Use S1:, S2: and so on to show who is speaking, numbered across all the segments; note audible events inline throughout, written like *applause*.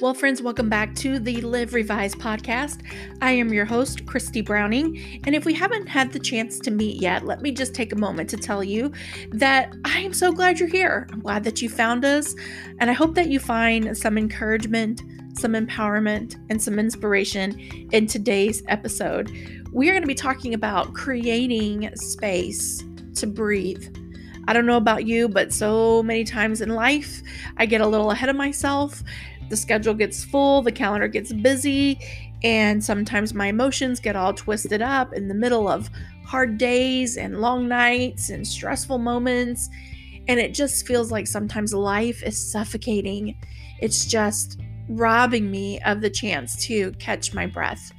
S1: Well, friends, welcome back to the Live Revived podcast. I am your host, Christy Browning. And if we haven't had the chance to meet yet, let me just take a moment to tell you that I am so glad you're here. I'm glad that you found us. And I hope that you find some encouragement, some empowerment, and some inspiration in today's episode. We are going to be talking about creating space to breathe. I don't know about you, but so many times in life, I get a little ahead of myself the schedule gets full, the calendar gets busy, and sometimes my emotions get all twisted up in the middle of hard days and long nights and stressful moments. And it just feels like sometimes life is suffocating. It's just robbing me of the chance to catch my breath.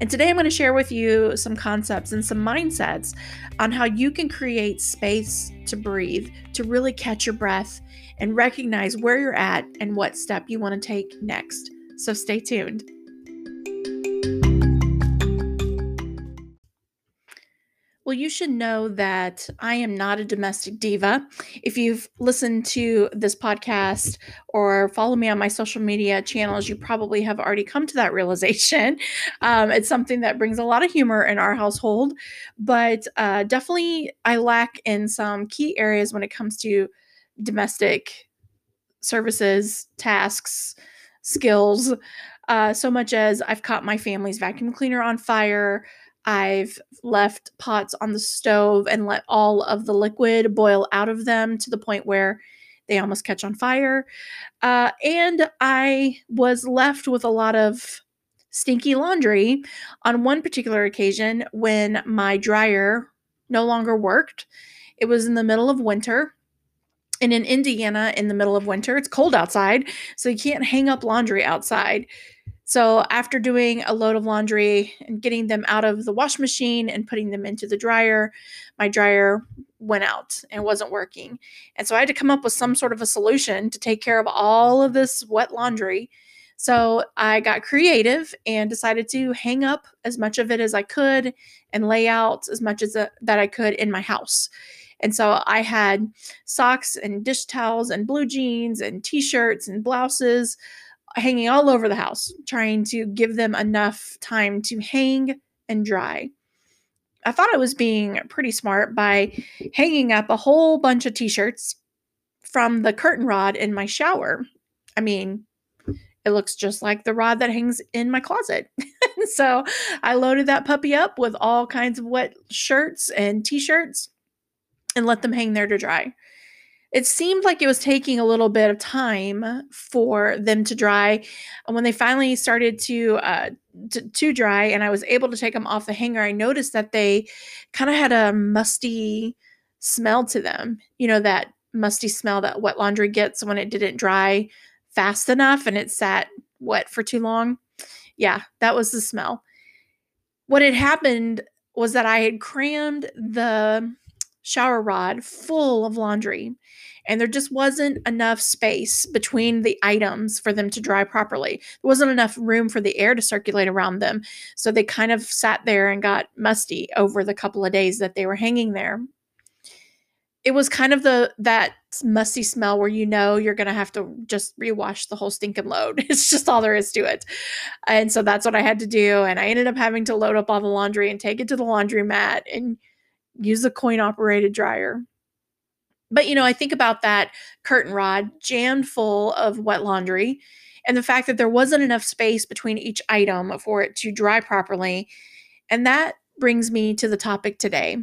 S1: And today I'm going to share with you some concepts and some mindsets on how you can create space to breathe, to really catch your breath and recognize where you're at and what step you want to take next. So stay tuned. Well, you should know that I am not a domestic diva. If you've listened to this podcast or follow me on my social media channels, you probably have already come to that realization. *laughs* Um, it's something that brings a lot of humor in our household, but uh, definitely I lack in some key areas when it comes to domestic services, tasks, skills. Uh, so much as I've caught my family's vacuum cleaner on fire. I've left pots on the stove and let all of the liquid boil out of them to the point where they almost catch on fire. Uh, and I was left with a lot of stinky laundry on one particular occasion when my dryer no longer worked. It was in the middle of winter. And in Indiana, in the middle of winter, it's cold outside, so you can't hang up laundry outside. So, after doing a load of laundry and getting them out of the wash machine and putting them into the dryer, my dryer went out and wasn't working. And so, I had to come up with some sort of a solution to take care of all of this wet laundry. So, I got creative and decided to hang up as much of it as I could and lay out as much as a, uh, that I could in my house. And so I had socks and dish towels and blue jeans and t shirts and blouses hanging all over the house, trying to give them enough time to hang and dry. I thought I was being pretty smart by hanging up a whole bunch of t shirts from the curtain rod in my shower. I mean, it looks just like the rod that hangs in my closet. *laughs* so I loaded that puppy up with all kinds of wet shirts and t shirts and let them hang there to dry. It seemed like it was taking a little bit of time for them to dry. And when they finally started to, uh, to, to dry and I was able to take them off the hanger, I noticed that they kind of had a musty smell to them. You know, that musty smell that wet laundry gets when it didn't dry fast enough and it sat wet for too long. Yeah, that was the smell. What had happened was that I had crammed the shower rod full of laundry and there just wasn't enough space between the items for them to dry properly. There wasn't enough room for the air to circulate around them. So they kind of sat there and got musty over the couple of days that they were hanging there. It was kind of the that musty smell where you know you're to have to just rewash the whole stinking load. *laughs* It's just all there is to it. And so that's what I had to do and I ended up having to load up all the laundry and take it to the laundromat and use a coin operated dryer. But you know, I think about that curtain rod jammed full of wet laundry and the fact that there wasn't enough space between each item for it to dry properly. And that brings me to the topic today.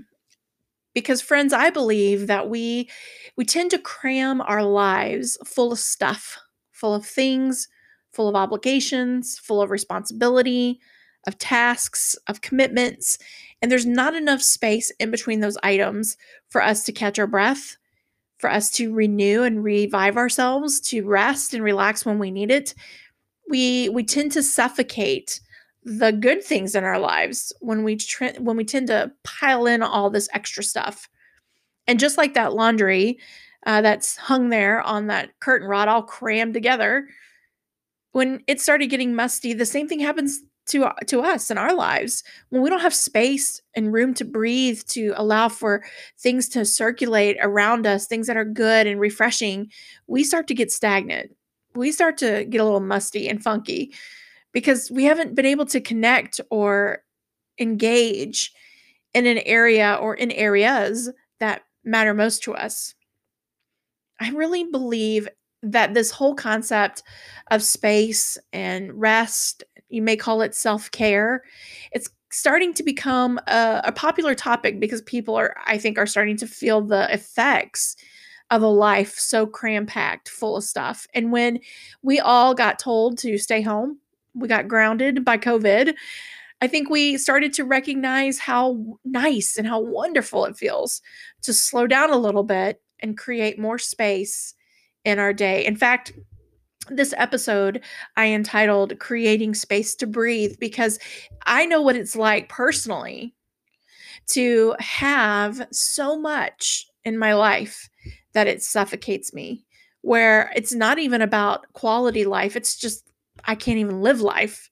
S1: Because friends, I believe that we we tend to cram our lives full of stuff, full of things, full of obligations, full of responsibility, of tasks, of commitments, and there's not enough space in between those items for us to catch our breath, for us to renew and revive ourselves, to rest and relax when we need it. We we tend to suffocate the good things in our lives when we tr- when we tend to pile in all this extra stuff. And just like that laundry uh, that's hung there on that curtain rod, all crammed together, when it started getting musty, the same thing happens to uh, to us in our lives when we don't have space and room to breathe to allow for things to circulate around us things that are good and refreshing we start to get stagnant we start to get a little musty and funky because we haven't been able to connect or engage in an area or in areas that matter most to us. I really believe that this whole concept of space and rest, you may call it self care, it's starting to become a, a, popular topic because people are, I think, are starting to feel the effects of a life so cram packed full of stuff. And when we all got told to stay home, we got grounded by COVID. I think we started to recognize how nice and how wonderful it feels to slow down a little bit and create more space in our day. In fact, this episode I entitled Creating Space to Breathe because I know what it's like personally to have so much in my life that it suffocates me, where it's not even about quality life, it's just I can't even live life.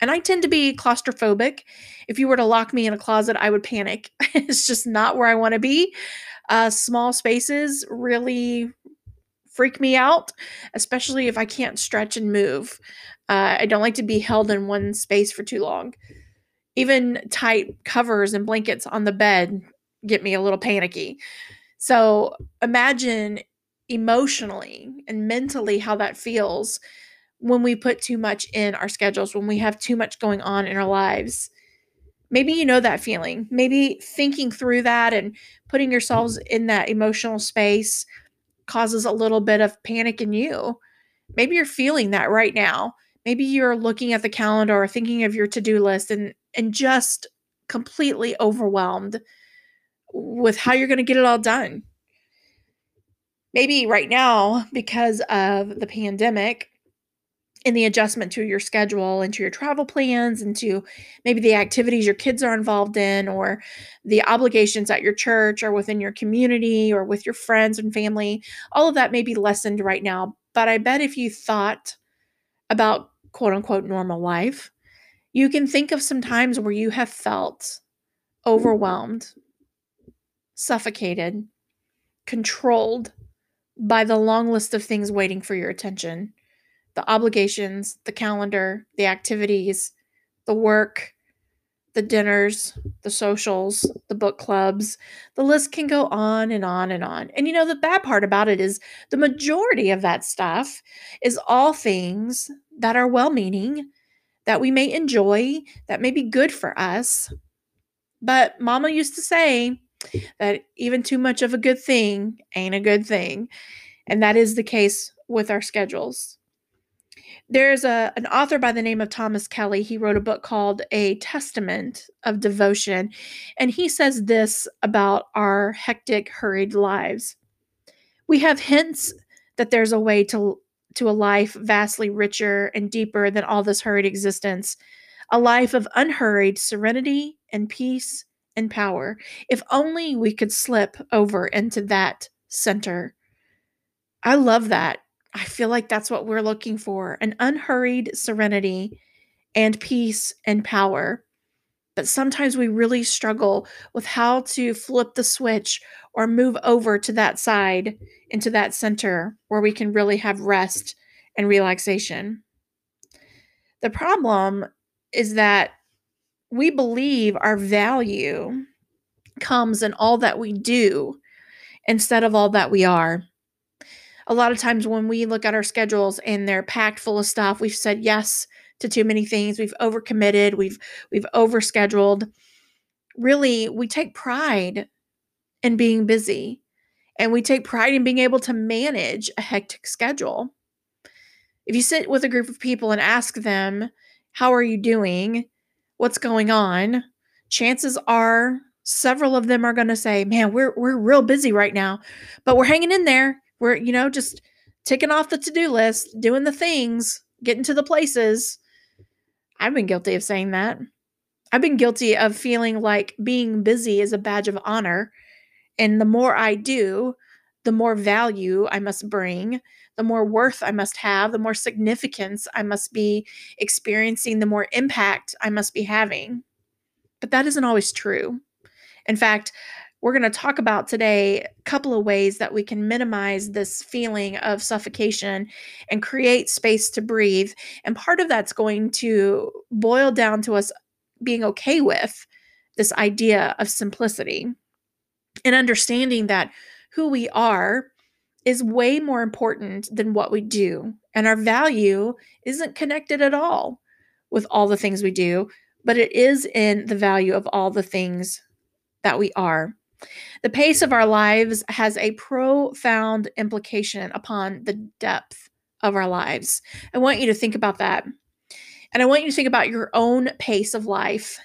S1: And I tend to be claustrophobic. If you were to lock me in a closet, I would panic. *laughs* it's just not where I want to be. Uh, small spaces really freak me out, especially if I can't stretch and move. Uh, I don't like to be held in one space for too long. Even tight covers and blankets on the bed get me a little panicky. So imagine emotionally and mentally how that feels when we put too much in our schedules, when we have too much going on in our lives. Maybe you know that feeling. Maybe thinking through that and putting yourselves in that emotional space causes a little bit of panic in you. Maybe you're feeling that right now. Maybe you're looking at the calendar or thinking of your to-do list and and just completely overwhelmed with how you're going to get it all done. Maybe right now because of the pandemic, in the adjustment to your schedule and to your travel plans and to maybe the activities your kids are involved in or the obligations at your church or within your community or with your friends and family. All of that may be lessened right now but i bet if you thought about quote unquote normal life you can think of some times where you have felt overwhelmed suffocated controlled by the long list of things waiting for your attention the obligations, the calendar, the activities, the work, the dinners, the socials, the book clubs. The list can go on and on and on. And you know, the bad part about it is the majority of that stuff is all things that are well meaning, that we may enjoy, that may be good for us. But mama used to say that even too much of a good thing ain't a good thing. And that is the case with our schedules there's a an author by the name of Thomas Kelly. He wrote a book called A Testament of Devotion, and he says this about our hectic, hurried lives. We have hints that there's a way to to a life vastly richer and deeper than all this hurried existence, a life of unhurried serenity and peace and power. If only we could slip over into that center. I love that I feel like that's what we're looking for an unhurried serenity and peace and power. But sometimes we really struggle with how to flip the switch or move over to that side into that center where we can really have rest and relaxation. The problem is that we believe our value comes in all that we do instead of all that we are a lot of times when we look at our schedules and they're packed full of stuff, we've said yes to too many things, we've overcommitted, we've we've overscheduled. Really, we take pride in being busy and we take pride in being able to manage a hectic schedule. If you sit with a group of people and ask them, How are you doing? What's going on? Chances are several of them are going to say, Man, we're, we're real busy right now, but we're hanging in there. We're, you know, just ticking off the to do list, doing the things, getting to the places. I've been guilty of saying that. I've been guilty of feeling like being busy is a badge of honor. And the more I do, the more value I must bring, the more worth I must have, the more significance I must be experiencing, the more impact I must be having. But that isn't always true. In fact, we're going to talk about today a couple of ways that we can minimize this feeling of suffocation and create space to breathe. And part of that's going to boil down to us being okay with this idea of simplicity and understanding that who we are is way more important than what we do. And our value isn't connected at all with all the things we do, but it is in the value of all the things that we are. The pace of our lives has a profound implication upon the depth of our lives. I want you to think about that. And I want you to think about your own pace of life.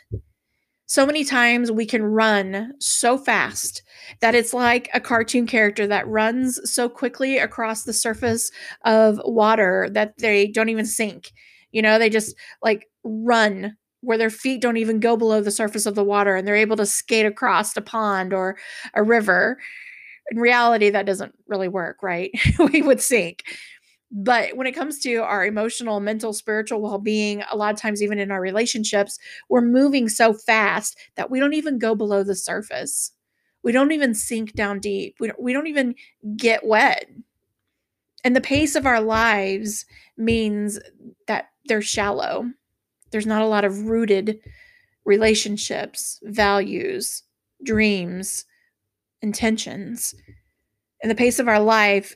S1: So many times we can run so fast that it's like a cartoon character that runs so quickly across the surface of water that they don't even sink. You know, they just like run where their feet don't even go below the surface of the water and they're able to skate across a pond or a river. In reality, that doesn't really work, right? *laughs* we would sink. But when it comes to our emotional, mental, spiritual well being, a lot of times, even in our relationships, we're moving so fast that we don't even go below the surface. We don't even sink down deep. We don't, we don't even get wet. And the pace of our lives means that they're shallow there's not a lot of rooted relationships, values, dreams, intentions. And the pace of our life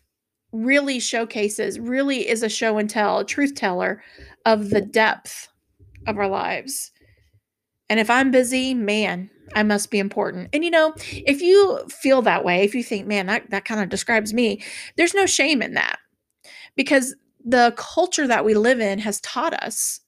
S1: really showcases, really is a show and tell, a truth teller of the depth of our lives. And if I'm busy, man, I must be important. And you know, if you feel that way, if you think, man, that, that kind of describes me, there's no shame in that because the culture that we live in has taught us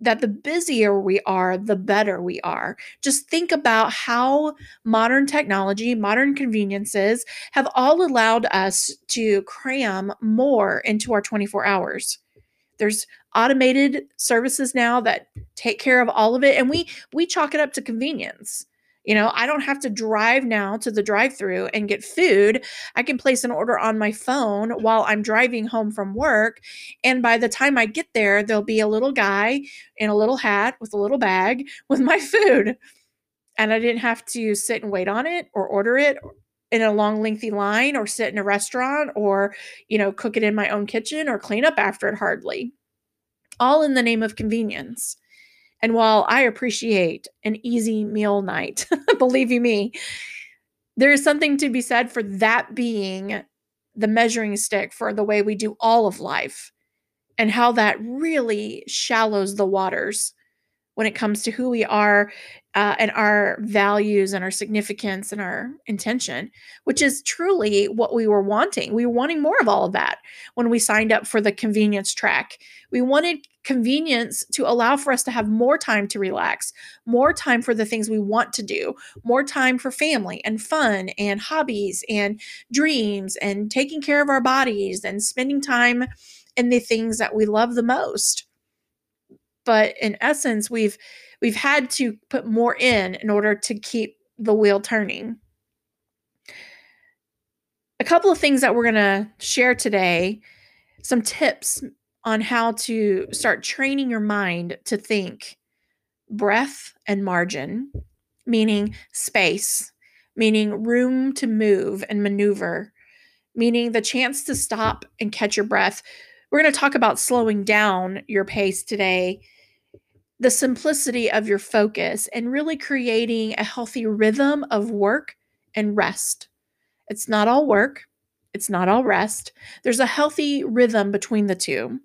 S1: that the busier we are, the better we are. Just think about how modern technology, modern conveniences have all allowed us to cram more into our 24 hours. There's automated services now that take care of all of it and we we chalk it up to convenience. You know, I don't have to drive now to the drive through and get food. I can place an order on my phone while I'm driving home from work. And by the time I get there, there'll be a little guy in a little hat with a little bag *laughs* with my food. And I didn't have to sit and wait on it or order it in a long lengthy line or sit in a restaurant or you know cook it in my own kitchen or clean up after it hardly all in the name of convenience and while I appreciate an easy meal night, *laughs* believe you me, there is something to be said for that being the measuring stick for the way we do all of life and how that really shallows the waters when it comes to who we are uh, and our values and our significance and our intention, which is truly what we were wanting. We were wanting more of all of that when we signed up for the convenience track. We wanted convenience to allow for us to have more time to relax, more time for the things we want to do, more time for family and fun and hobbies and dreams and taking care of our bodies and spending time in the things that we love the most. But in essence, we've we've had to put more in in order to keep the wheel turning. A couple of things that we're going to share today, some tips on how to start training your mind to think breath and margin, meaning space, meaning room to move and maneuver, meaning the chance to stop and catch your breath. We're going to talk about slowing down your pace today, the simplicity of your focus, and really creating a healthy rhythm of work and rest. It's not all work, it's not all rest. There's a healthy rhythm between the two.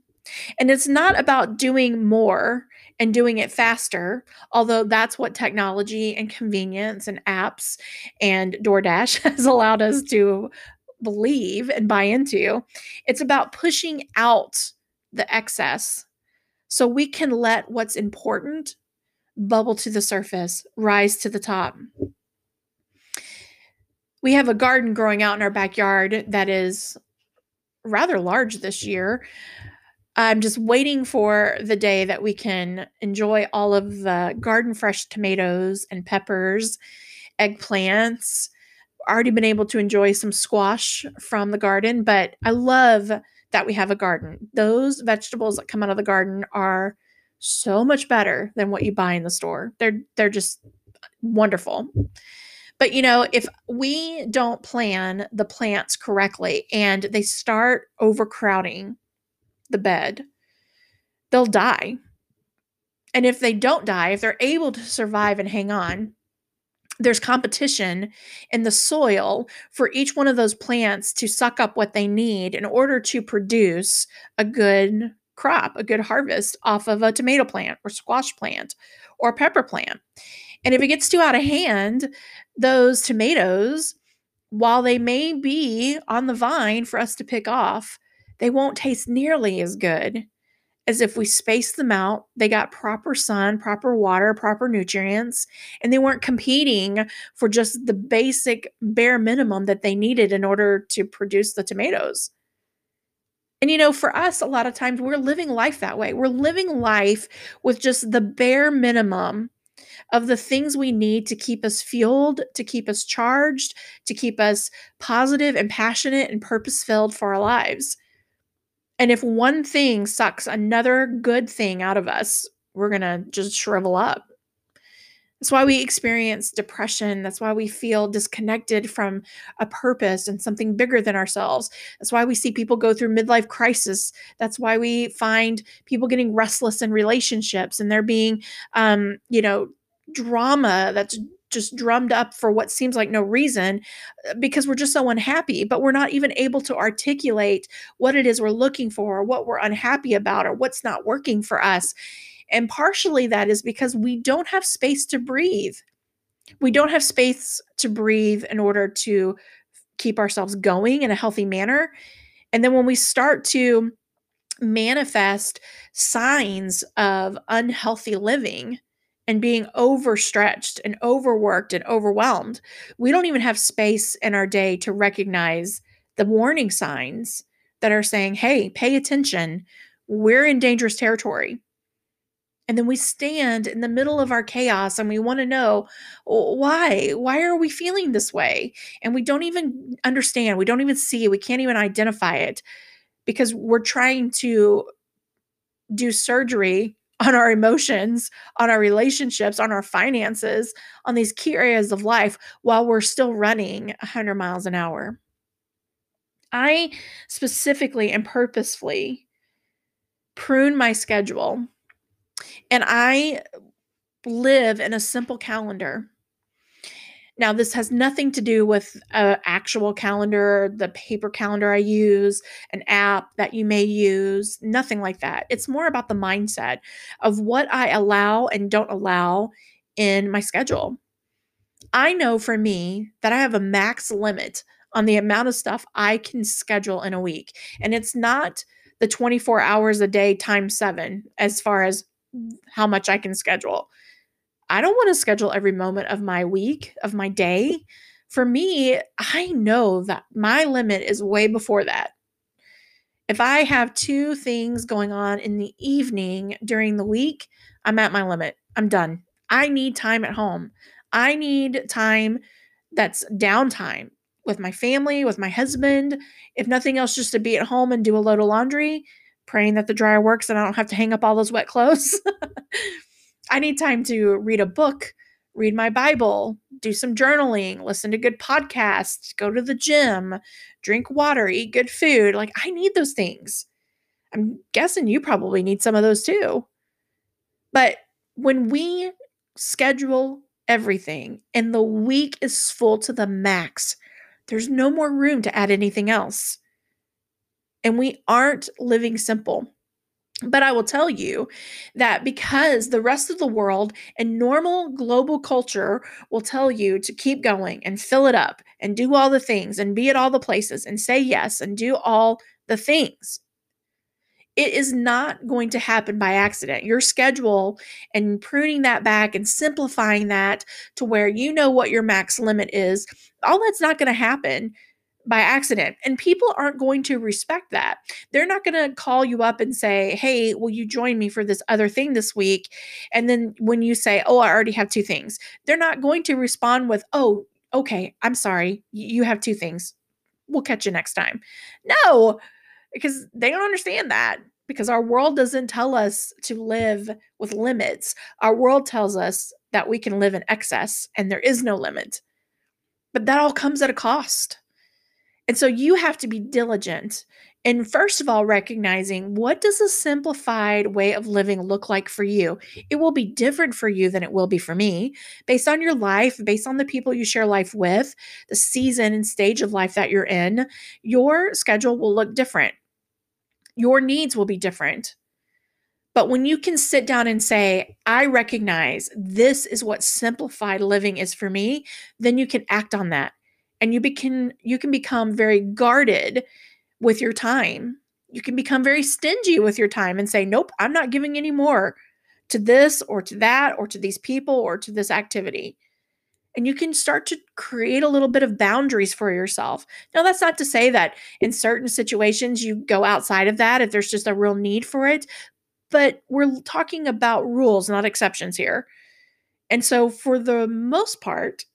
S1: And it's not about doing more and doing it faster, although that's what technology and convenience and apps and DoorDash *laughs* has allowed us to believe and buy into. It's about pushing out the excess so we can let what's important bubble to the surface, rise to the top. We have a garden growing out in our backyard that is rather large this year. I'm just waiting for the day that we can enjoy all of the garden fresh tomatoes and peppers, eggplants. Already been able to enjoy some squash from the garden, but I love that we have a garden. Those vegetables that come out of the garden are so much better than what you buy in the store. They're they're just wonderful. But you know, if we don't plan the plants correctly and they start overcrowding the bed, they'll die. And if they don't die, if they're able to survive and hang on, there's competition in the soil for each one of those plants to suck up what they need in order to produce a good crop, a good harvest off of a tomato plant or squash plant or pepper plant. And if it gets too out of hand, those tomatoes, while they may be on the vine for us to pick off, they won't taste nearly as good as if we spaced them out. They got proper sun, proper water, proper nutrients, and they weren't competing for just the basic bare minimum that they needed in order to produce the tomatoes. And you know, for us, a lot of times we're living life that way. We're living life with just the bare minimum of the things we need to keep us fueled, to keep us charged, to keep us positive and passionate and purpose filled for our lives. And if one thing sucks another good thing out of us, we're going to just shrivel up. That's why we experience depression. That's why we feel disconnected from a purpose and something bigger than ourselves. That's why we see people go through midlife crisis. That's why we find people getting restless in relationships and they're being, um, you know, drama that's just drummed up for what seems like no reason uh, because we're just so unhappy, but we're not even able to articulate what it is we're looking for, or what we're unhappy about, or what's not working for us. And partially that is because we don't have space to breathe. We don't have space to breathe in order to keep ourselves going in a healthy manner. And then when we start to manifest signs of unhealthy living, and being overstretched and overworked and overwhelmed, we don't even have space in our day to recognize the warning signs that are saying, hey, pay attention. We're in dangerous territory. And then we stand in the middle of our chaos and we want to know why? Why are we feeling this way? And we don't even understand. We don't even see it. We can't even identify it because we're trying to do surgery on our emotions, on our relationships, on our finances, on these key areas of life while we're still running 100 miles an hour. I specifically and purposefully prune my schedule and I live in a simple calendar now, this has nothing to do with an actual calendar, the paper calendar I use, an app that you may use, nothing like that. It's more about the mindset of what I allow and don't allow in my schedule. I know for me that I have a max limit on the amount of stuff I can schedule in a week. And it's not the 24 hours a day times seven as far as how much I can schedule. I don't want to schedule every moment of my week, of my day. For me, I know that my limit is way before that. If I have two things going on in the evening during the week, I'm at my limit. I'm done. I need time at home. I need time that's downtime with my family, with my husband. If nothing else, just to be at home and do a load of laundry, praying that the dryer works and I don't have to hang up all those wet clothes. *laughs* I need time to read a book, read my Bible, do some journaling, listen to good podcasts, go to the gym, drink water, eat good food. Like, I need those things. I'm guessing you probably need some of those too. But when we schedule everything and the week is full to the max, there's no more room to add anything else. And we aren't living simple. But I will tell you that because the rest of the world and normal global culture will tell you to keep going and fill it up and do all the things and be at all the places and say yes and do all the things. It is not going to happen by accident. Your schedule and pruning that back and simplifying that to where you know what your max limit is, all that's not going to happen by accident. And people aren't going to respect that. They're not going to call you up and say, Hey, will you join me for this other thing this week? And then when you say, Oh, I already have two things, they're not going to respond with, Oh, okay, I'm sorry. You have two things. We'll catch you next time. No, because they don't understand that. Because our world doesn't tell us to live with limits. Our world tells us that we can live in excess and there is no limit. but that all comes at a cost. And so you have to be diligent and first of all recognizing what does a simplified way of living look like for you? It will be different for you than it will be for me. Based on your life based on the people you share life with the season and stage of life that you're in your schedule will look different. Your needs will be different. But when you can sit down and say, I recognize this is what simplified living is for me, then you can act on that. And you can you can become very guarded with your time. You can become very stingy with your time and say, nope, I'm not giving any more to this or to that or to these people or to this activity. And you can start to create a little bit of boundaries for yourself. Now, that's not to say that in certain situations you go outside of that if there's just a real need for it, but we're talking about rules, not exceptions here. And so, for the most part,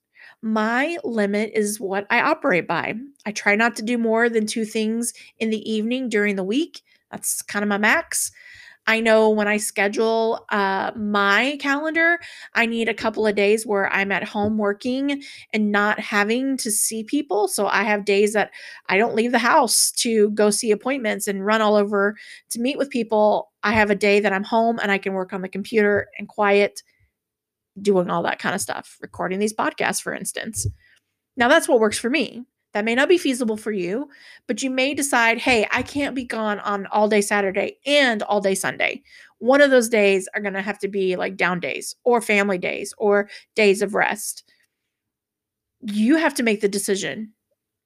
S1: my limit is what I operate by. I try not to do more than two things in the evening during the week. That's kind of my max. I know when I schedule uh, my calendar, I need a couple of days where I'm at home working and not having to see people. So I have days that I don't leave the house to go see appointments and run all over to meet with people. I have a day that I'm home and I can work on the computer and quiet doing all that kind of stuff, recording these podcasts, for instance. Now, that's what works for me. That may not be feasible for you, but you may decide, hey, I can't be gone on all day Saturday and all day Sunday. One of those days are going to have to be like down days or family days or days of rest. You have to make the decision,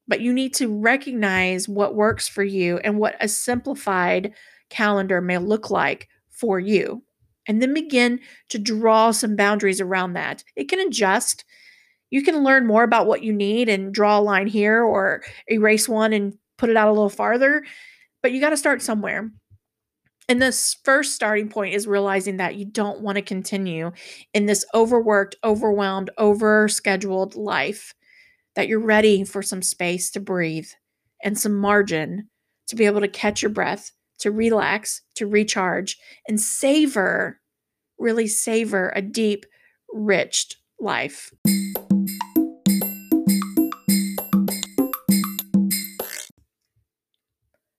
S1: but you need to recognize what works for you and what a simplified calendar may look like for you and then begin to draw some boundaries around that. It can adjust. You can learn more about what you need and draw a line here or erase one and put it out a little farther, but you got to start somewhere. And this first starting point is realizing that you don't want to continue in this overworked, overwhelmed, overscheduled life, that you're ready for some space to breathe and some margin to be able to catch your breath to relax, to recharge, and savor, really savor a deep, rich life.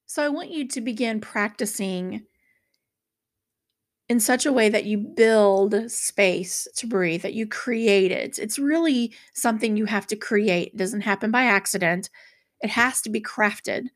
S1: So, I want you to begin practicing in such a way that you build space to breathe, that you create it. It's really something you have to create. It doesn't happen by accident, it has to be crafted.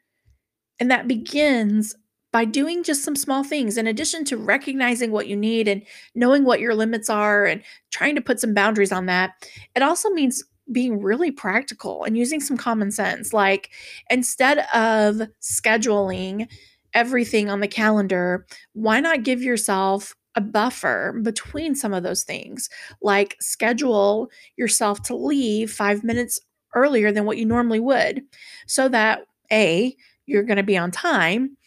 S1: And that begins by doing just some small things in addition to recognizing what you need and knowing what your limits are and trying to put some boundaries on that it also means being really practical and using some common sense. Like instead of scheduling everything on the calendar why not give yourself a buffer between some of those things? Like schedule yourself to leave 5 minutes earlier than what you normally would so that a you're going to be on time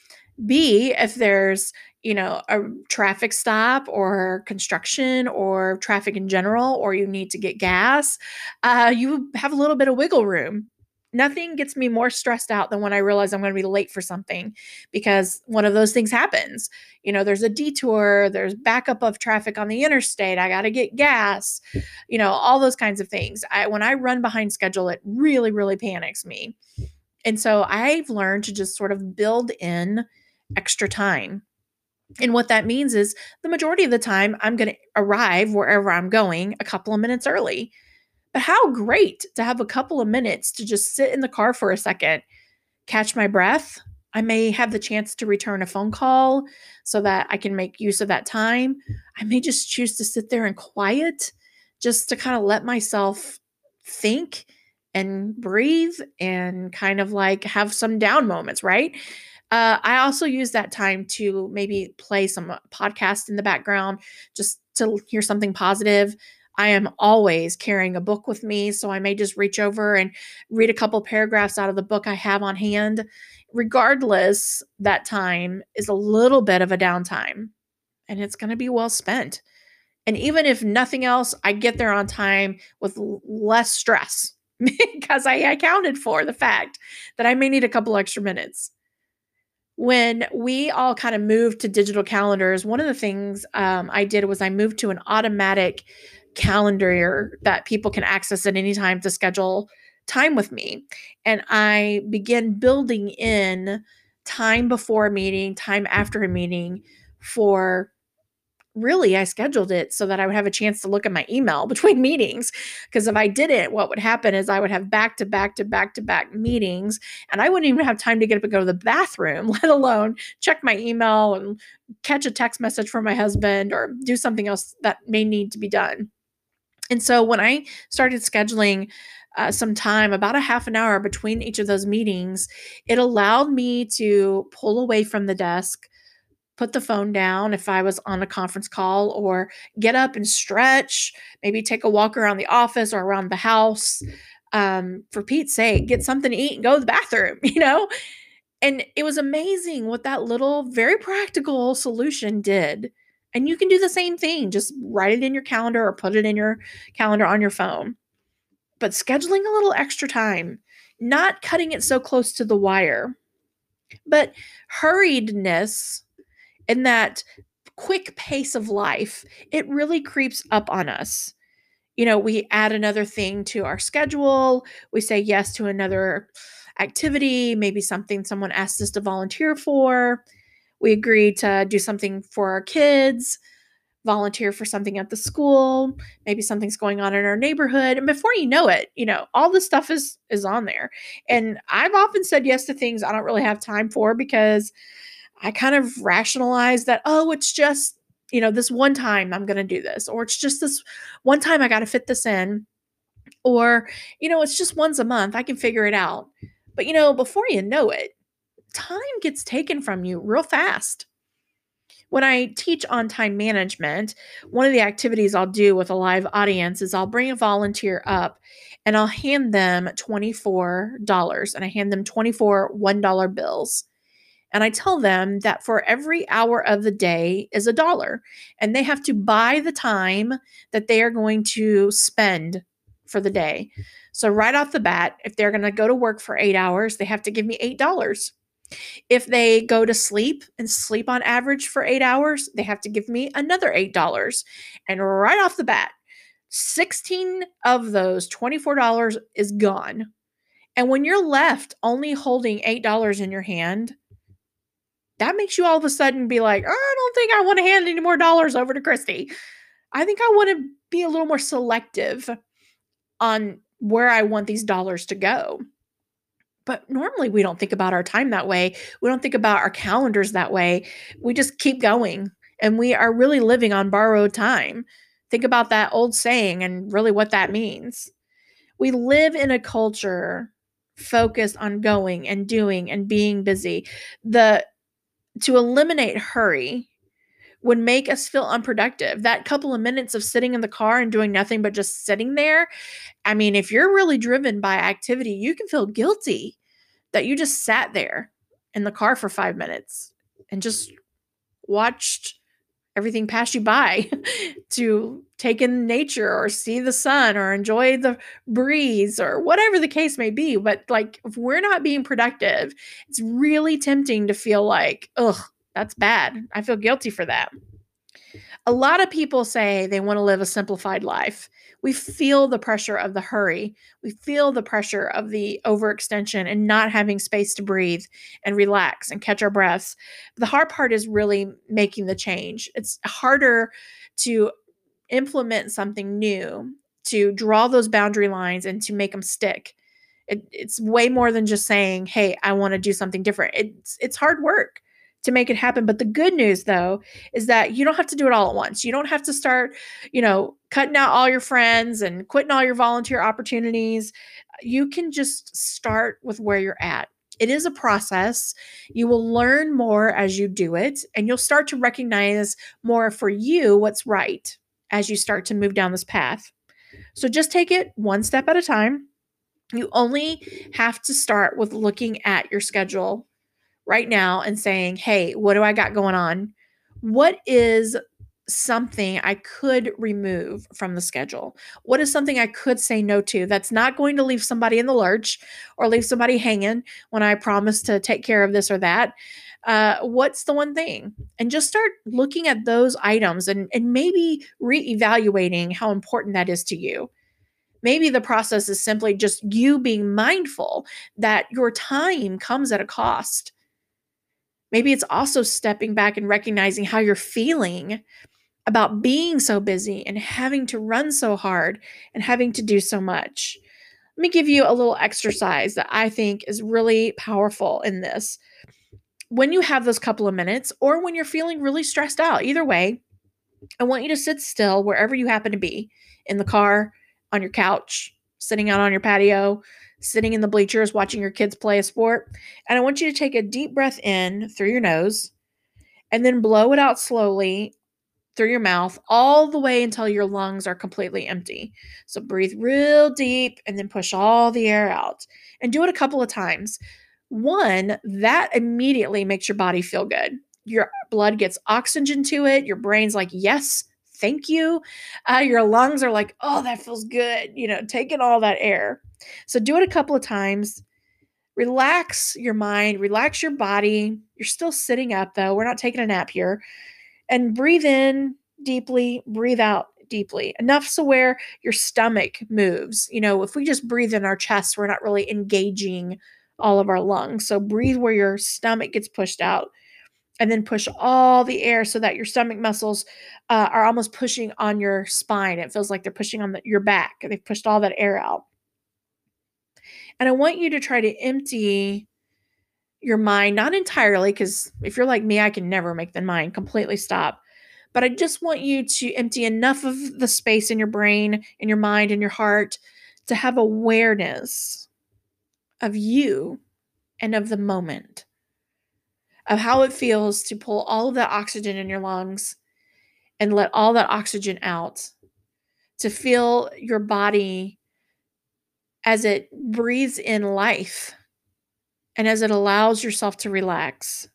S1: B, if there's, you know, a traffic stop or construction or traffic in general, or you need to get gas, uh, you have a little bit of wiggle room. Nothing gets me more stressed out than when I realize I'm going to be late for something because one of those things happens. You know, there's a detour, there's backup of traffic on the interstate, I got to get gas, you know, all those kinds of things. I, when I run behind schedule, it really, really panics me. And so I've learned to just sort of build in extra time. And what that means is the majority of the time, I'm going to arrive wherever I'm going a couple of minutes early. But how great to have a couple of minutes to just sit in the car for a second, catch my breath. I may have the chance to return a phone call so that I can make use of that time. I may just choose to sit there and quiet just to kind of let myself think and breathe and kind of like have some down moments, right? Uh, I also use that time to maybe play some uh, podcast in the background just to hear something positive. I am always carrying a book with me, so I may just reach over and read a couple paragraphs out of the book I have on hand. Regardless, that time is a little bit of a downtime and it's going to be well spent. And even if nothing else, I get there on time with less stress *laughs* because I accounted for the fact that I may need a couple extra minutes when we all kind of moved to digital calendars, one of the things um, I did was I moved to an automatic calendar that people can access at any time to schedule time with me. And I began building in time before a meeting, time after a meeting for really I scheduled it so that I would have a chance to look at my email *laughs* between meetings. Because if I didn't, what would happen is I would have back to back to back to back meetings and I wouldn't even have time to get up and go to the bathroom, *laughs* let alone check my email and catch a text message from my husband or do something else that may need to be done. And so when I started scheduling uh, some time, about a half an hour between each of those meetings, it allowed me to pull away from the desk put the phone down if I was on a conference call or get up and stretch, maybe take a walk around the office or around the house. Um, for Pete's sake, get something to eat and go to the bathroom, *laughs* you know? And it was amazing what that little, very practical solution did. And you can do the same thing. Just write it in your calendar or put it in your calendar on your phone. But scheduling a little extra time, not cutting it so close to the wire. But hurriedness in that quick pace of life, it really creeps up on us. You know, we add another thing to our schedule, we say yes to another activity, maybe something someone asked us to volunteer for. We agree to do something for our kids, volunteer for something at the school, maybe something's going on in our neighborhood, and before you know it, you know, all this stuff is is on there. And I've often said yes to things I don't really have time for because I kind of rationalize that, oh, it's just, you know, this one time I'm going to do this, or it's just this one time I got to fit this in, or, you know, it's just once a month. I can figure it out. But, you know, before you know it, time gets taken from you real fast. When I teach on time management, one of the activities I'll do with a live audience is I'll bring a volunteer up and I'll hand them $24 and I hand them 24 $1 bills. And I tell them that for every hour of the day is a dollar, and they have to buy the time that they are going to spend for the day. So, right off the bat, if they're going to go to work for eight hours, they have to give me $8. If they go to sleep and sleep on average for eight hours, they have to give me another $8. And right off the bat, 16 of those $24 is gone. And when you're left only holding $8 in your hand, that makes you all of a sudden be like, oh, I don't think I want to hand any more dollars over to Christy. I think I want to be a little more selective on where I want these dollars to go. But normally we don't think about our time that way. We don't think about our calendars that way. We just keep going and we are really living on borrowed time. Think about that old saying and really what that means. We live in a culture focused on going and doing and being busy. The to eliminate hurry would make us feel unproductive. That couple of minutes of sitting in the car and doing nothing but just sitting there, I mean, if you're really driven by activity, you can feel guilty that you just sat there in the car for five minutes and just watched everything pass you by *laughs* to take in nature or see the sun or enjoy the breeze or whatever the case may be. But like, if we're not being productive, it's really tempting to feel like, ugh, that's bad. I feel guilty for that. A lot of people say they want to live a simplified life. We feel the pressure of the hurry. We feel the pressure of the overextension and not having space to breathe and relax and catch our breaths. The hard part is really making the change. It's harder to implement something new, to draw those boundary lines and to make them stick. It, it's way more than just saying, "Hey, I want to do something different." It's it's hard work to make it happen. But the good news, though, is that you don't have to do it all at once. You don't have to start, you know, cutting out all your friends and quitting all your volunteer opportunities. You can just start with where you're at. It is a process. You will learn more as you do it, and you'll start to recognize more for you what's right as you start to move down this path. So just take it one step at a time. You only have to start with looking at your schedule right now and saying, hey, what do I got going on? What is something I could remove from the schedule? What is something I could say no to that's not going to leave somebody in the lurch or leave somebody hanging when I promise to take care of this or that? Uh, what's the one thing? And just start looking at those items and, and maybe reevaluating how important that is to you. Maybe the process is simply just you being mindful that your time comes at a cost. Maybe it's also stepping back and recognizing how you're feeling about being so busy and having to run so hard and having to do so much. Let me give you a little exercise that I think is really powerful in this. When you have those couple of minutes, or when you're feeling really stressed out, either way, I want you to sit still wherever you happen to be in the car, on your couch, sitting out on your patio, sitting in the bleachers watching your kids play a sport. And I want you to take a deep breath in through your nose and then blow it out slowly through your mouth all the way until your lungs are completely empty. So breathe real deep and then push all the air out. And do it a couple of times. One, that immediately makes your body feel good. Your blood gets oxygen to it. Your brain's like, yes, thank you. Uh, your lungs are like, oh, that feels good, you know, taking all that air. So do it a couple of times. Relax your mind, relax your body. You're still sitting up though. We're not taking a nap here and breathe in deeply, breathe out deeply. Enough so where your stomach moves. You know, if we just breathe in our chest, we're not really engaging all of our lungs. So breathe where your stomach gets pushed out and then push all the air so that your stomach muscles uh, are almost pushing on your spine. It feels like they're pushing on the, your back. They've pushed all that air out. And I want you to try to empty your mind, not entirely, because if you're like me, I can never make the mind completely stop. But I just want you to empty enough of the space in your brain, in your mind, in your heart to have awareness of you and of the moment, of how it feels to pull all of that oxygen in your lungs and let all that oxygen out, to feel your body as it breathes in life and as it allows yourself to relax.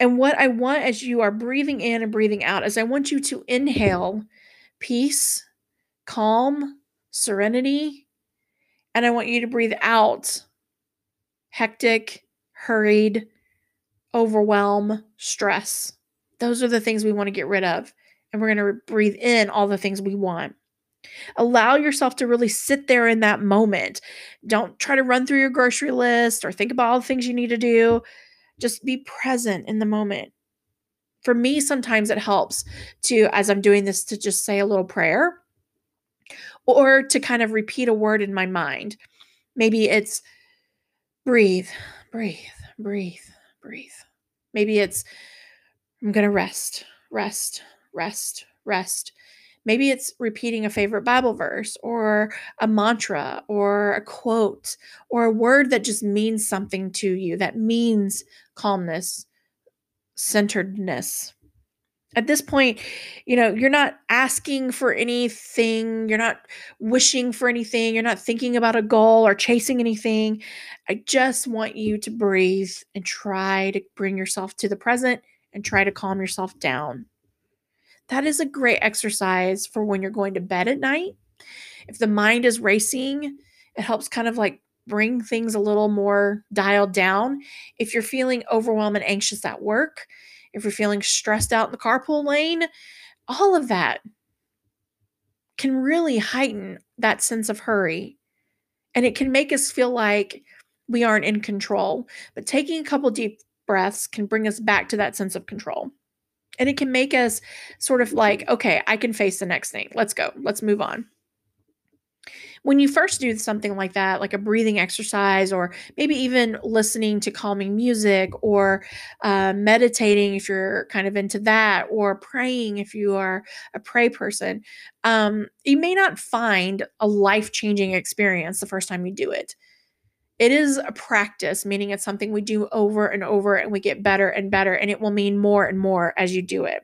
S1: And what I want as you are breathing in and breathing out is I want you to inhale peace, calm, serenity, and I want you to breathe out hectic, hurried, overwhelm, stress. Those are the things we want to get rid of. And we're going to breathe in all the things we want. Allow yourself to really sit there in that moment. Don't try to run through your grocery list or think about all the things you need to do. Just be present in the moment. For me, sometimes it helps to, as I'm doing this, to just say a little prayer or to kind of repeat a word in my mind. Maybe it's breathe, breathe, breathe, breathe. Maybe it's I'm going to rest, rest, rest, rest. Maybe it's repeating a favorite Bible verse or a mantra or a quote or a word that just means something to you, that means calmness, centeredness. At this point, you know, you're not asking for anything, you're not wishing for anything, you're not thinking about a goal or chasing anything. I just want you to breathe and try to bring yourself to the present and try to calm yourself down that is a great exercise for when you're going to bed at night. If the mind is racing, it helps kind of like bring things a little more dialed down. If you're feeling overwhelmed and anxious at work, if you're feeling stressed out in the carpool lane, all of that can really heighten that sense of hurry. And it can make us feel like we aren't in control. But taking a couple deep breaths can bring us back to that sense of control. And it can make us sort of like, okay, I can face the next thing. Let's go. Let's move on. When you first do something like that, like a breathing exercise, or maybe even listening to calming music, or uh, meditating if you're kind of into that, or praying if you are a pray person, um, you may not find a life changing experience the first time you do it it is a practice, meaning it's something we do over and over and we get better and better, and it will mean more and more as you do it.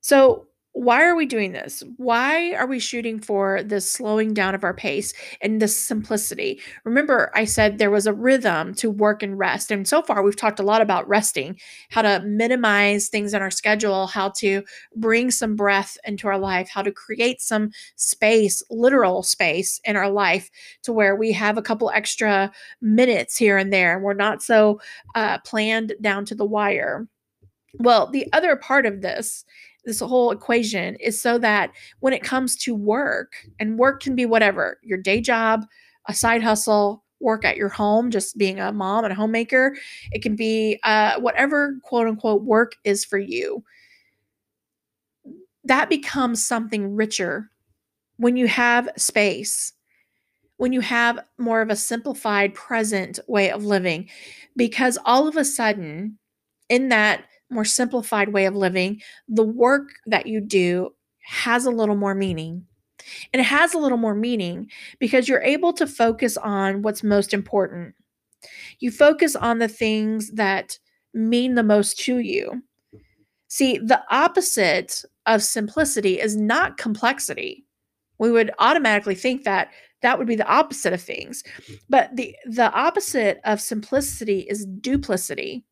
S1: So, why are we doing this? Why are we shooting for this slowing down of our pace and this simplicity? Remember, I said there was a rhythm to work and rest. And so far, we've talked a lot about resting, how to minimize things in our schedule, how to bring some breath into our life, how to create some space, literal space in our life to where we have a couple extra minutes here and there. And we're not so uh, planned down to the wire. Well, the other part of this this whole equation is so that when it comes to work, and work can be whatever your day job, a side hustle, work at your home, just being a mom and a homemaker, it can be uh, whatever quote unquote work is for you. That becomes something richer when you have space, when you have more of a simplified present way of living, because all of a sudden, in that more simplified way of living, the work that you do has a little more meaning. And it has a little more meaning because you're able to focus on what's most important. You focus on the things that mean the most to you. See, the opposite of simplicity is not complexity. We would automatically think that that would be the opposite of things. But the the opposite of simplicity is duplicity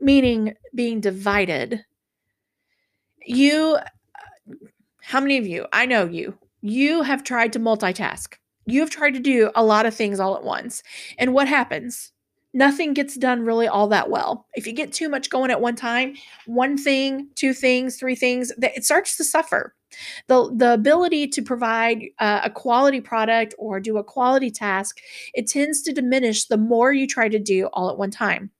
S1: meaning being divided. You, how many of you, I know you, you have tried to multitask. You have tried to do a lot of things all at once. And what happens? Nothing gets done really all that well. If you get too much going at one time, one thing, two things, three things, it starts to suffer. The, the ability to provide uh, a quality product or do a quality task, it tends to diminish the more you try to do all at one time.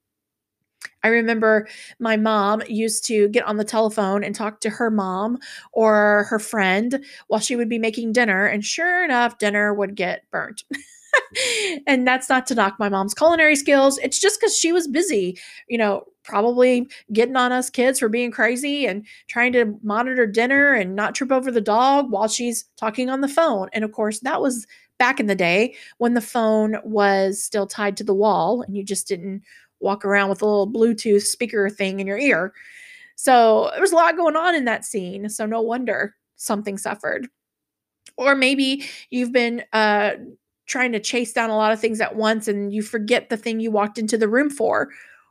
S1: I remember my mom used to get on the telephone and talk to her mom or her friend while she would be making dinner. And sure enough, dinner would get burnt. Mm-hmm. *laughs* and that's not to knock my mom's culinary skills. It's just because she was busy, you know, probably getting on us kids for being crazy and trying to monitor dinner and not trip over the dog while she's talking on the phone. And of course, that was back in the day when the phone was still tied to the wall and you just didn't walk around with a little Bluetooth speaker thing in your ear. So there was a lot going on in that scene. So no wonder something suffered. Or maybe you've been uh, trying to chase down a lot of things at once and you forget the thing you walked into the room for.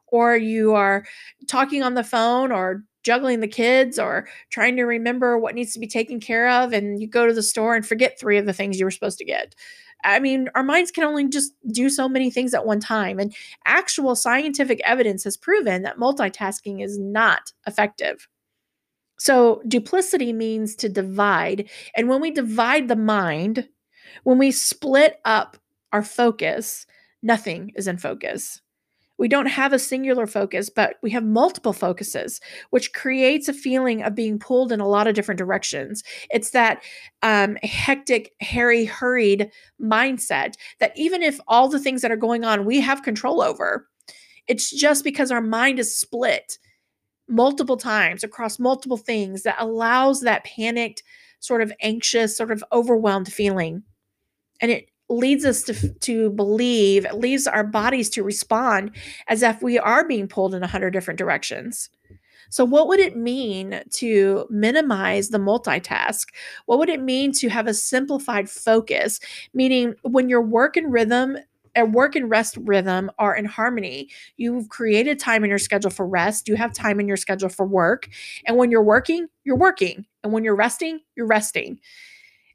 S1: Or you are talking on the phone or juggling the kids or trying to remember what needs to be taken care of and you go to the store and forget three of the things you were supposed to get. I mean, our minds can only just do so many things at one time. And actual scientific evidence has proven that multitasking is not effective. So, duplicity means to divide. And when we divide the mind, when we split up our focus, nothing is in focus. We don't have a singular focus, but we have multiple focuses, which creates a feeling of being pulled in a lot of different directions. It's that um, hectic, hairy, hurried mindset that even if all the things that are going on we have control over, it's just because our mind is split multiple times across multiple things that allows that panicked, sort of anxious, sort of overwhelmed feeling. And it leads us to, to believe, it leaves our bodies to respond as if we are being pulled in a hundred different directions. So, what would it mean to minimize the multitask? What would it mean to have a simplified focus? Meaning, when your work and rhythm and work and rest rhythm are in harmony. You've created time in your schedule for rest. You have time in your schedule for work. And when you're working, you're working. And when you're resting, you're resting.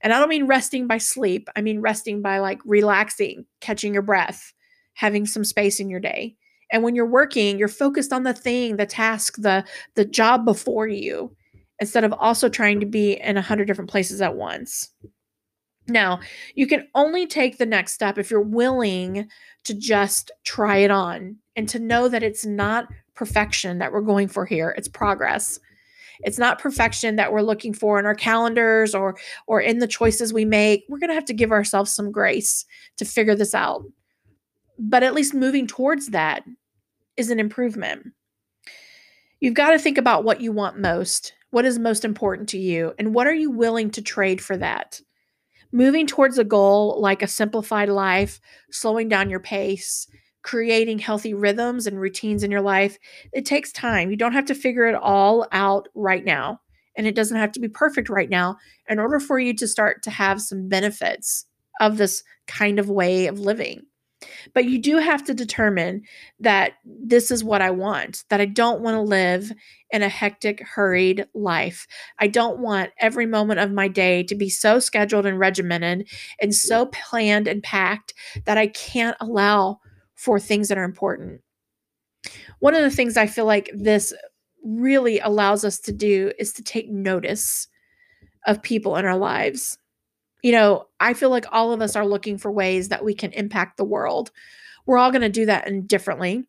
S1: And I don't mean resting by sleep, I mean resting by like relaxing, catching your breath, having some space in your day. And when you're working, you're focused on the thing, the task, the the job before you instead of also trying to be in a hundred different places at once. Now, you can only take the next step if you're willing to just try it on and to know that it's not perfection that we're going for here, it's progress. It's not perfection that we're looking for in our calendars or or in the choices we make. We're going to have to give ourselves some grace to figure this out. But at least moving towards that is an improvement. You've got to think about what you want most. What is most important to you and what are you willing to trade for that? Moving towards a goal like a simplified life, slowing down your pace, creating healthy rhythms and routines in your life, it takes time. You don't have to figure it all out right now. And it doesn't have to be perfect right now in order for you to start to have some benefits of this kind of way of living. But you do have to determine that this is what I want, that I don't want to live in a hectic, hurried life. I don't want every moment of my day to be so scheduled and regimented and so planned and packed that I can't allow for things that are important. One of the things I feel like this really allows us to do is to take notice of people in our lives. You know, I feel like all of us are looking for ways that we can impact the world. We're all going to do that in differently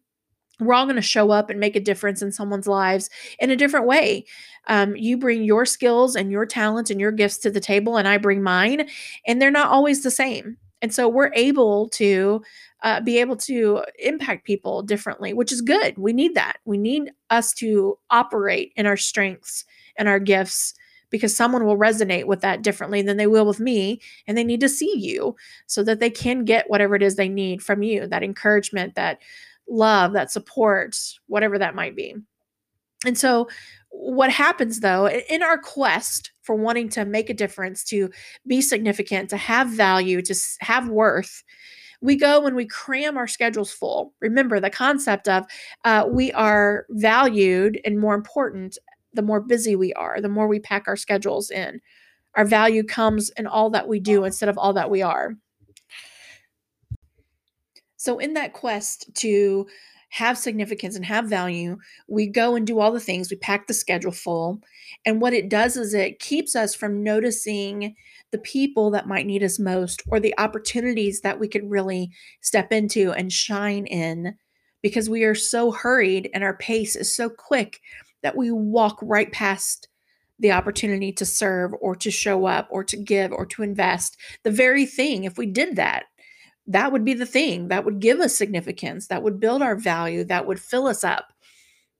S1: we're all going to show up and make a difference in someone's lives in a different way. Um, you bring your skills and your talents and your gifts to the table, and I bring mine, and they're not always the same. And so we're able to uh, be able to impact people differently, which is good. We need that. We need us to operate in our strengths and our gifts because someone will resonate with that differently than they will with me. And they need to see you so that they can get whatever it is they need from you that encouragement, that love, that support, whatever that might be. And so, what happens though, in our quest for wanting to make a difference, to be significant, to have value, to have worth, we go and we cram our schedules full. Remember the concept of uh, we are valued and more important the more busy we are, the more we pack our schedules in. Our value comes in all that we do instead of all that we are. So, in that quest to have significance and have value, we go and do all the things. We pack the schedule full. And what it does is it keeps us from noticing the people that might need us most or the opportunities that we could really step into and shine in because we are so hurried and our pace is so quick that we walk right past the opportunity to serve or to show up or to give or to invest. The very thing, if we did that, that would be the thing that would give us significance, that would build our value, that would fill us up.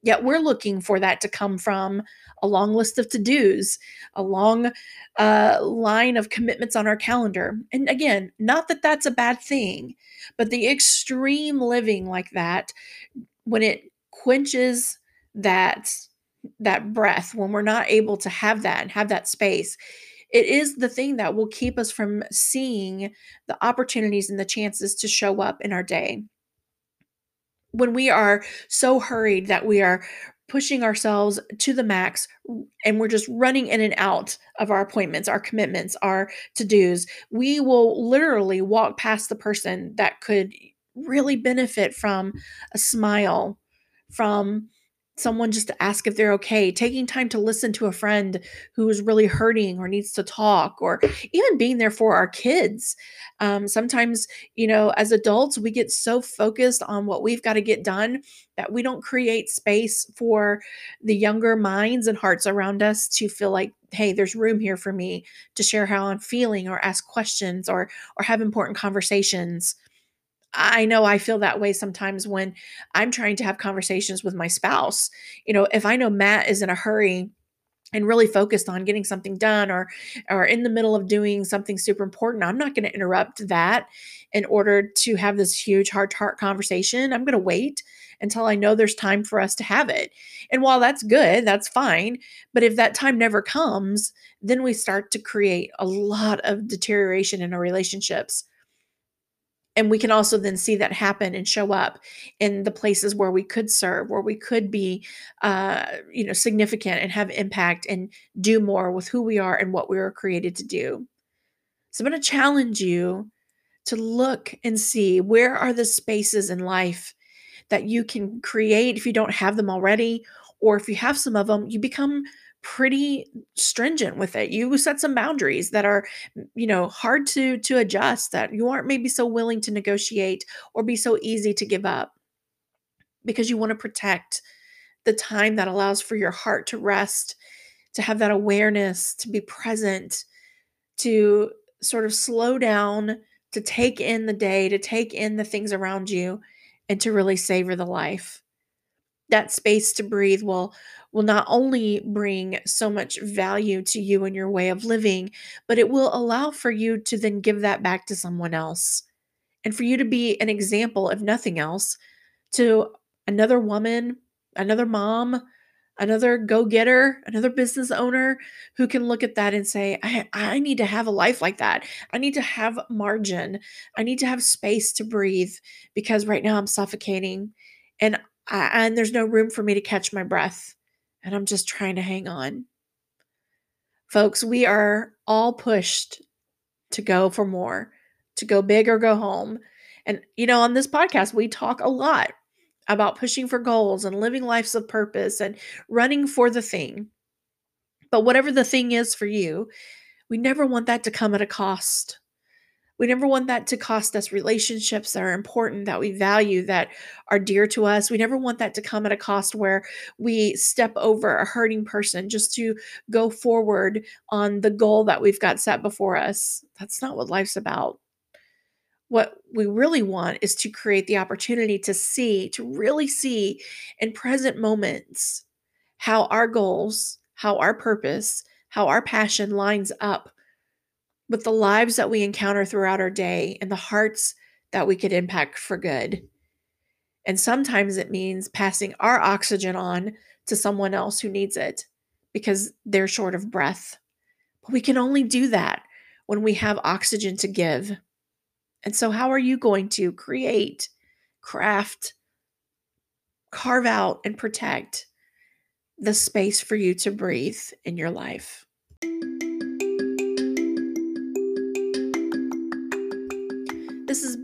S1: Yet we're looking for that to come from a long list of to dos, a long uh, line of commitments on our calendar. And again, not that that's a bad thing, but the extreme living like that, when it quenches that that breath, when we're not able to have that and have that space, it is the thing that will keep us from seeing the opportunities and the chances to show up in our day. When we are so hurried that we are pushing ourselves to the max and we're just running in and out of our appointments, our commitments, our to dos, we will literally walk past the person that could really benefit from a smile, from someone just to ask if they're okay, taking time to listen to a friend who is really hurting or needs to talk, or even being there for our kids. Um, sometimes, you know, as adults, we get so focused on what we've got to get done that we don't create space for the younger minds and hearts around us to feel like hey there's room here for me to share how i'm feeling or ask questions or or have important conversations I know I feel that way sometimes when I'm trying to have conversations with my spouse. You know, if I know Matt is in a hurry and really focused on getting something done or or in the middle of doing something super important, I'm not going to interrupt that in order to have this huge heart to heart conversation. I'm going to wait until I know there's time for us to have it. And while that's good, that's fine, but if that time never comes, then we start to create a lot of deterioration in our relationships and we can also then see that happen and show up in the places where we could serve where we could be uh, you know significant and have impact and do more with who we are and what we were created to do. So i'm going to challenge you to look and see where are the spaces in life that you can create if you don't have them already or if you have some of them you become pretty stringent with it. You set some boundaries that are, you know, hard to to adjust that you aren't maybe so willing to negotiate or be so easy to give up because you want to protect the time that allows for your heart to rest, to have that awareness, to be present, to sort of slow down, to take in the day, to take in the things around you and to really savor the life that space to breathe will will not only bring so much value to you and your way of living but it will allow for you to then give that back to someone else. And for you to be an example if nothing else to another woman another mom another go-getter another business owner who can look at that and say I, I need to have a life like that. I need to have margin. I need to have space to breathe because right now i'm suffocating. And and there's no room for me to catch my breath. And I'm just trying to hang on. Folks, we are all pushed to go for more, to go big or go home. And, you know, on this podcast, we talk a lot about pushing for goals and living lives of purpose and running for the thing. But whatever the thing is for you, we never want that to come at a cost. We never want that to cost us relationships that are important, that we value, that are dear to us. We never want that to come at a cost where we step over a hurting person just to go forward on the goal that we've got set before us. That's not what life's about. What we really want is to create the opportunity to see, to really see in present moments how our goals, how our purpose, how our passion lines up with the lives that we encounter throughout our day and the hearts that we could impact for good. And sometimes it means passing our oxygen on to someone else who needs it because they're short of breath. But we can only do that when we have oxygen to give. And so, how are you going to create, craft, carve out, and protect the space for you to breathe in your life?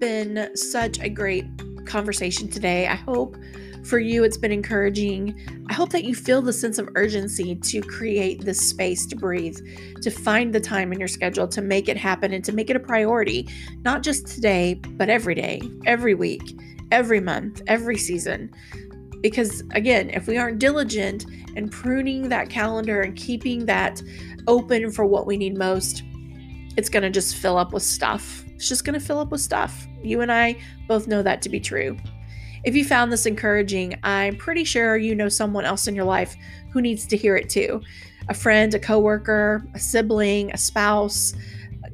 S1: Been such a great conversation today. I hope for you it's been encouraging. I hope that you feel the sense of urgency to create this space to breathe, to find the time in your schedule to make it happen and to make it a priority, not just today, but every day, every week, every month, every season. Because again, if we aren't diligent in pruning that calendar and keeping that open for what we need most, it's going to just fill up with stuff. It's just going to fill up with stuff. You and I both know that to be true. If you found this encouraging, I'm pretty sure you know someone else in your life who needs to hear it too. A friend, a coworker, a sibling, a spouse,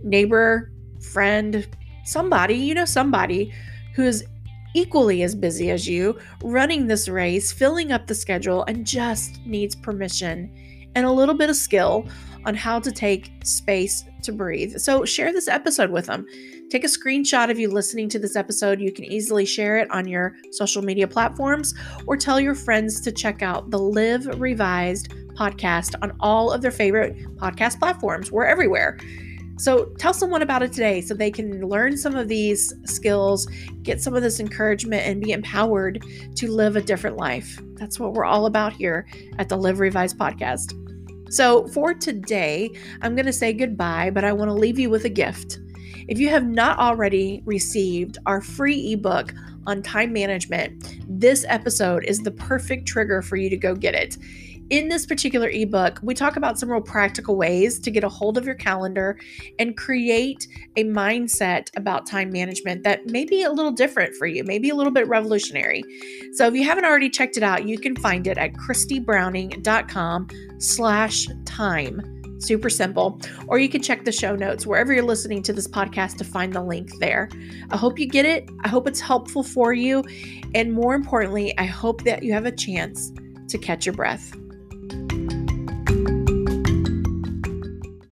S1: neighbor, friend, somebody, you know somebody who is equally as busy as you, running this race, filling up the schedule, and just needs permission and a little bit of skill on how to take space to breathe. So, share this episode with them. Take a screenshot of you listening to this episode. You can easily share it on your social media platforms or tell your friends to check out the Live Revived podcast on all of their favorite podcast platforms. We're everywhere. So tell someone about it today so they can learn some of these skills, get some of this encouragement, and be empowered to live a different life. That's what we're all about here at the Live Revived podcast. So for today, I'm going to say goodbye, but I want to leave you with a gift. If you have not already received our free ebook on time management, this episode is the perfect trigger for you to go get it in this particular ebook, we talk about some real practical ways to get a hold of your calendar and create a mindset about time management that may be a little different for you, maybe a little bit revolutionary. So if you haven't already checked it out, you can find it at christybrowning.com slash time. Super simple. Or you can check the show notes wherever you're listening to this podcast to find the link there. I hope you get it. I hope it's helpful for you. And more importantly, I hope that you have a chance to catch your breath.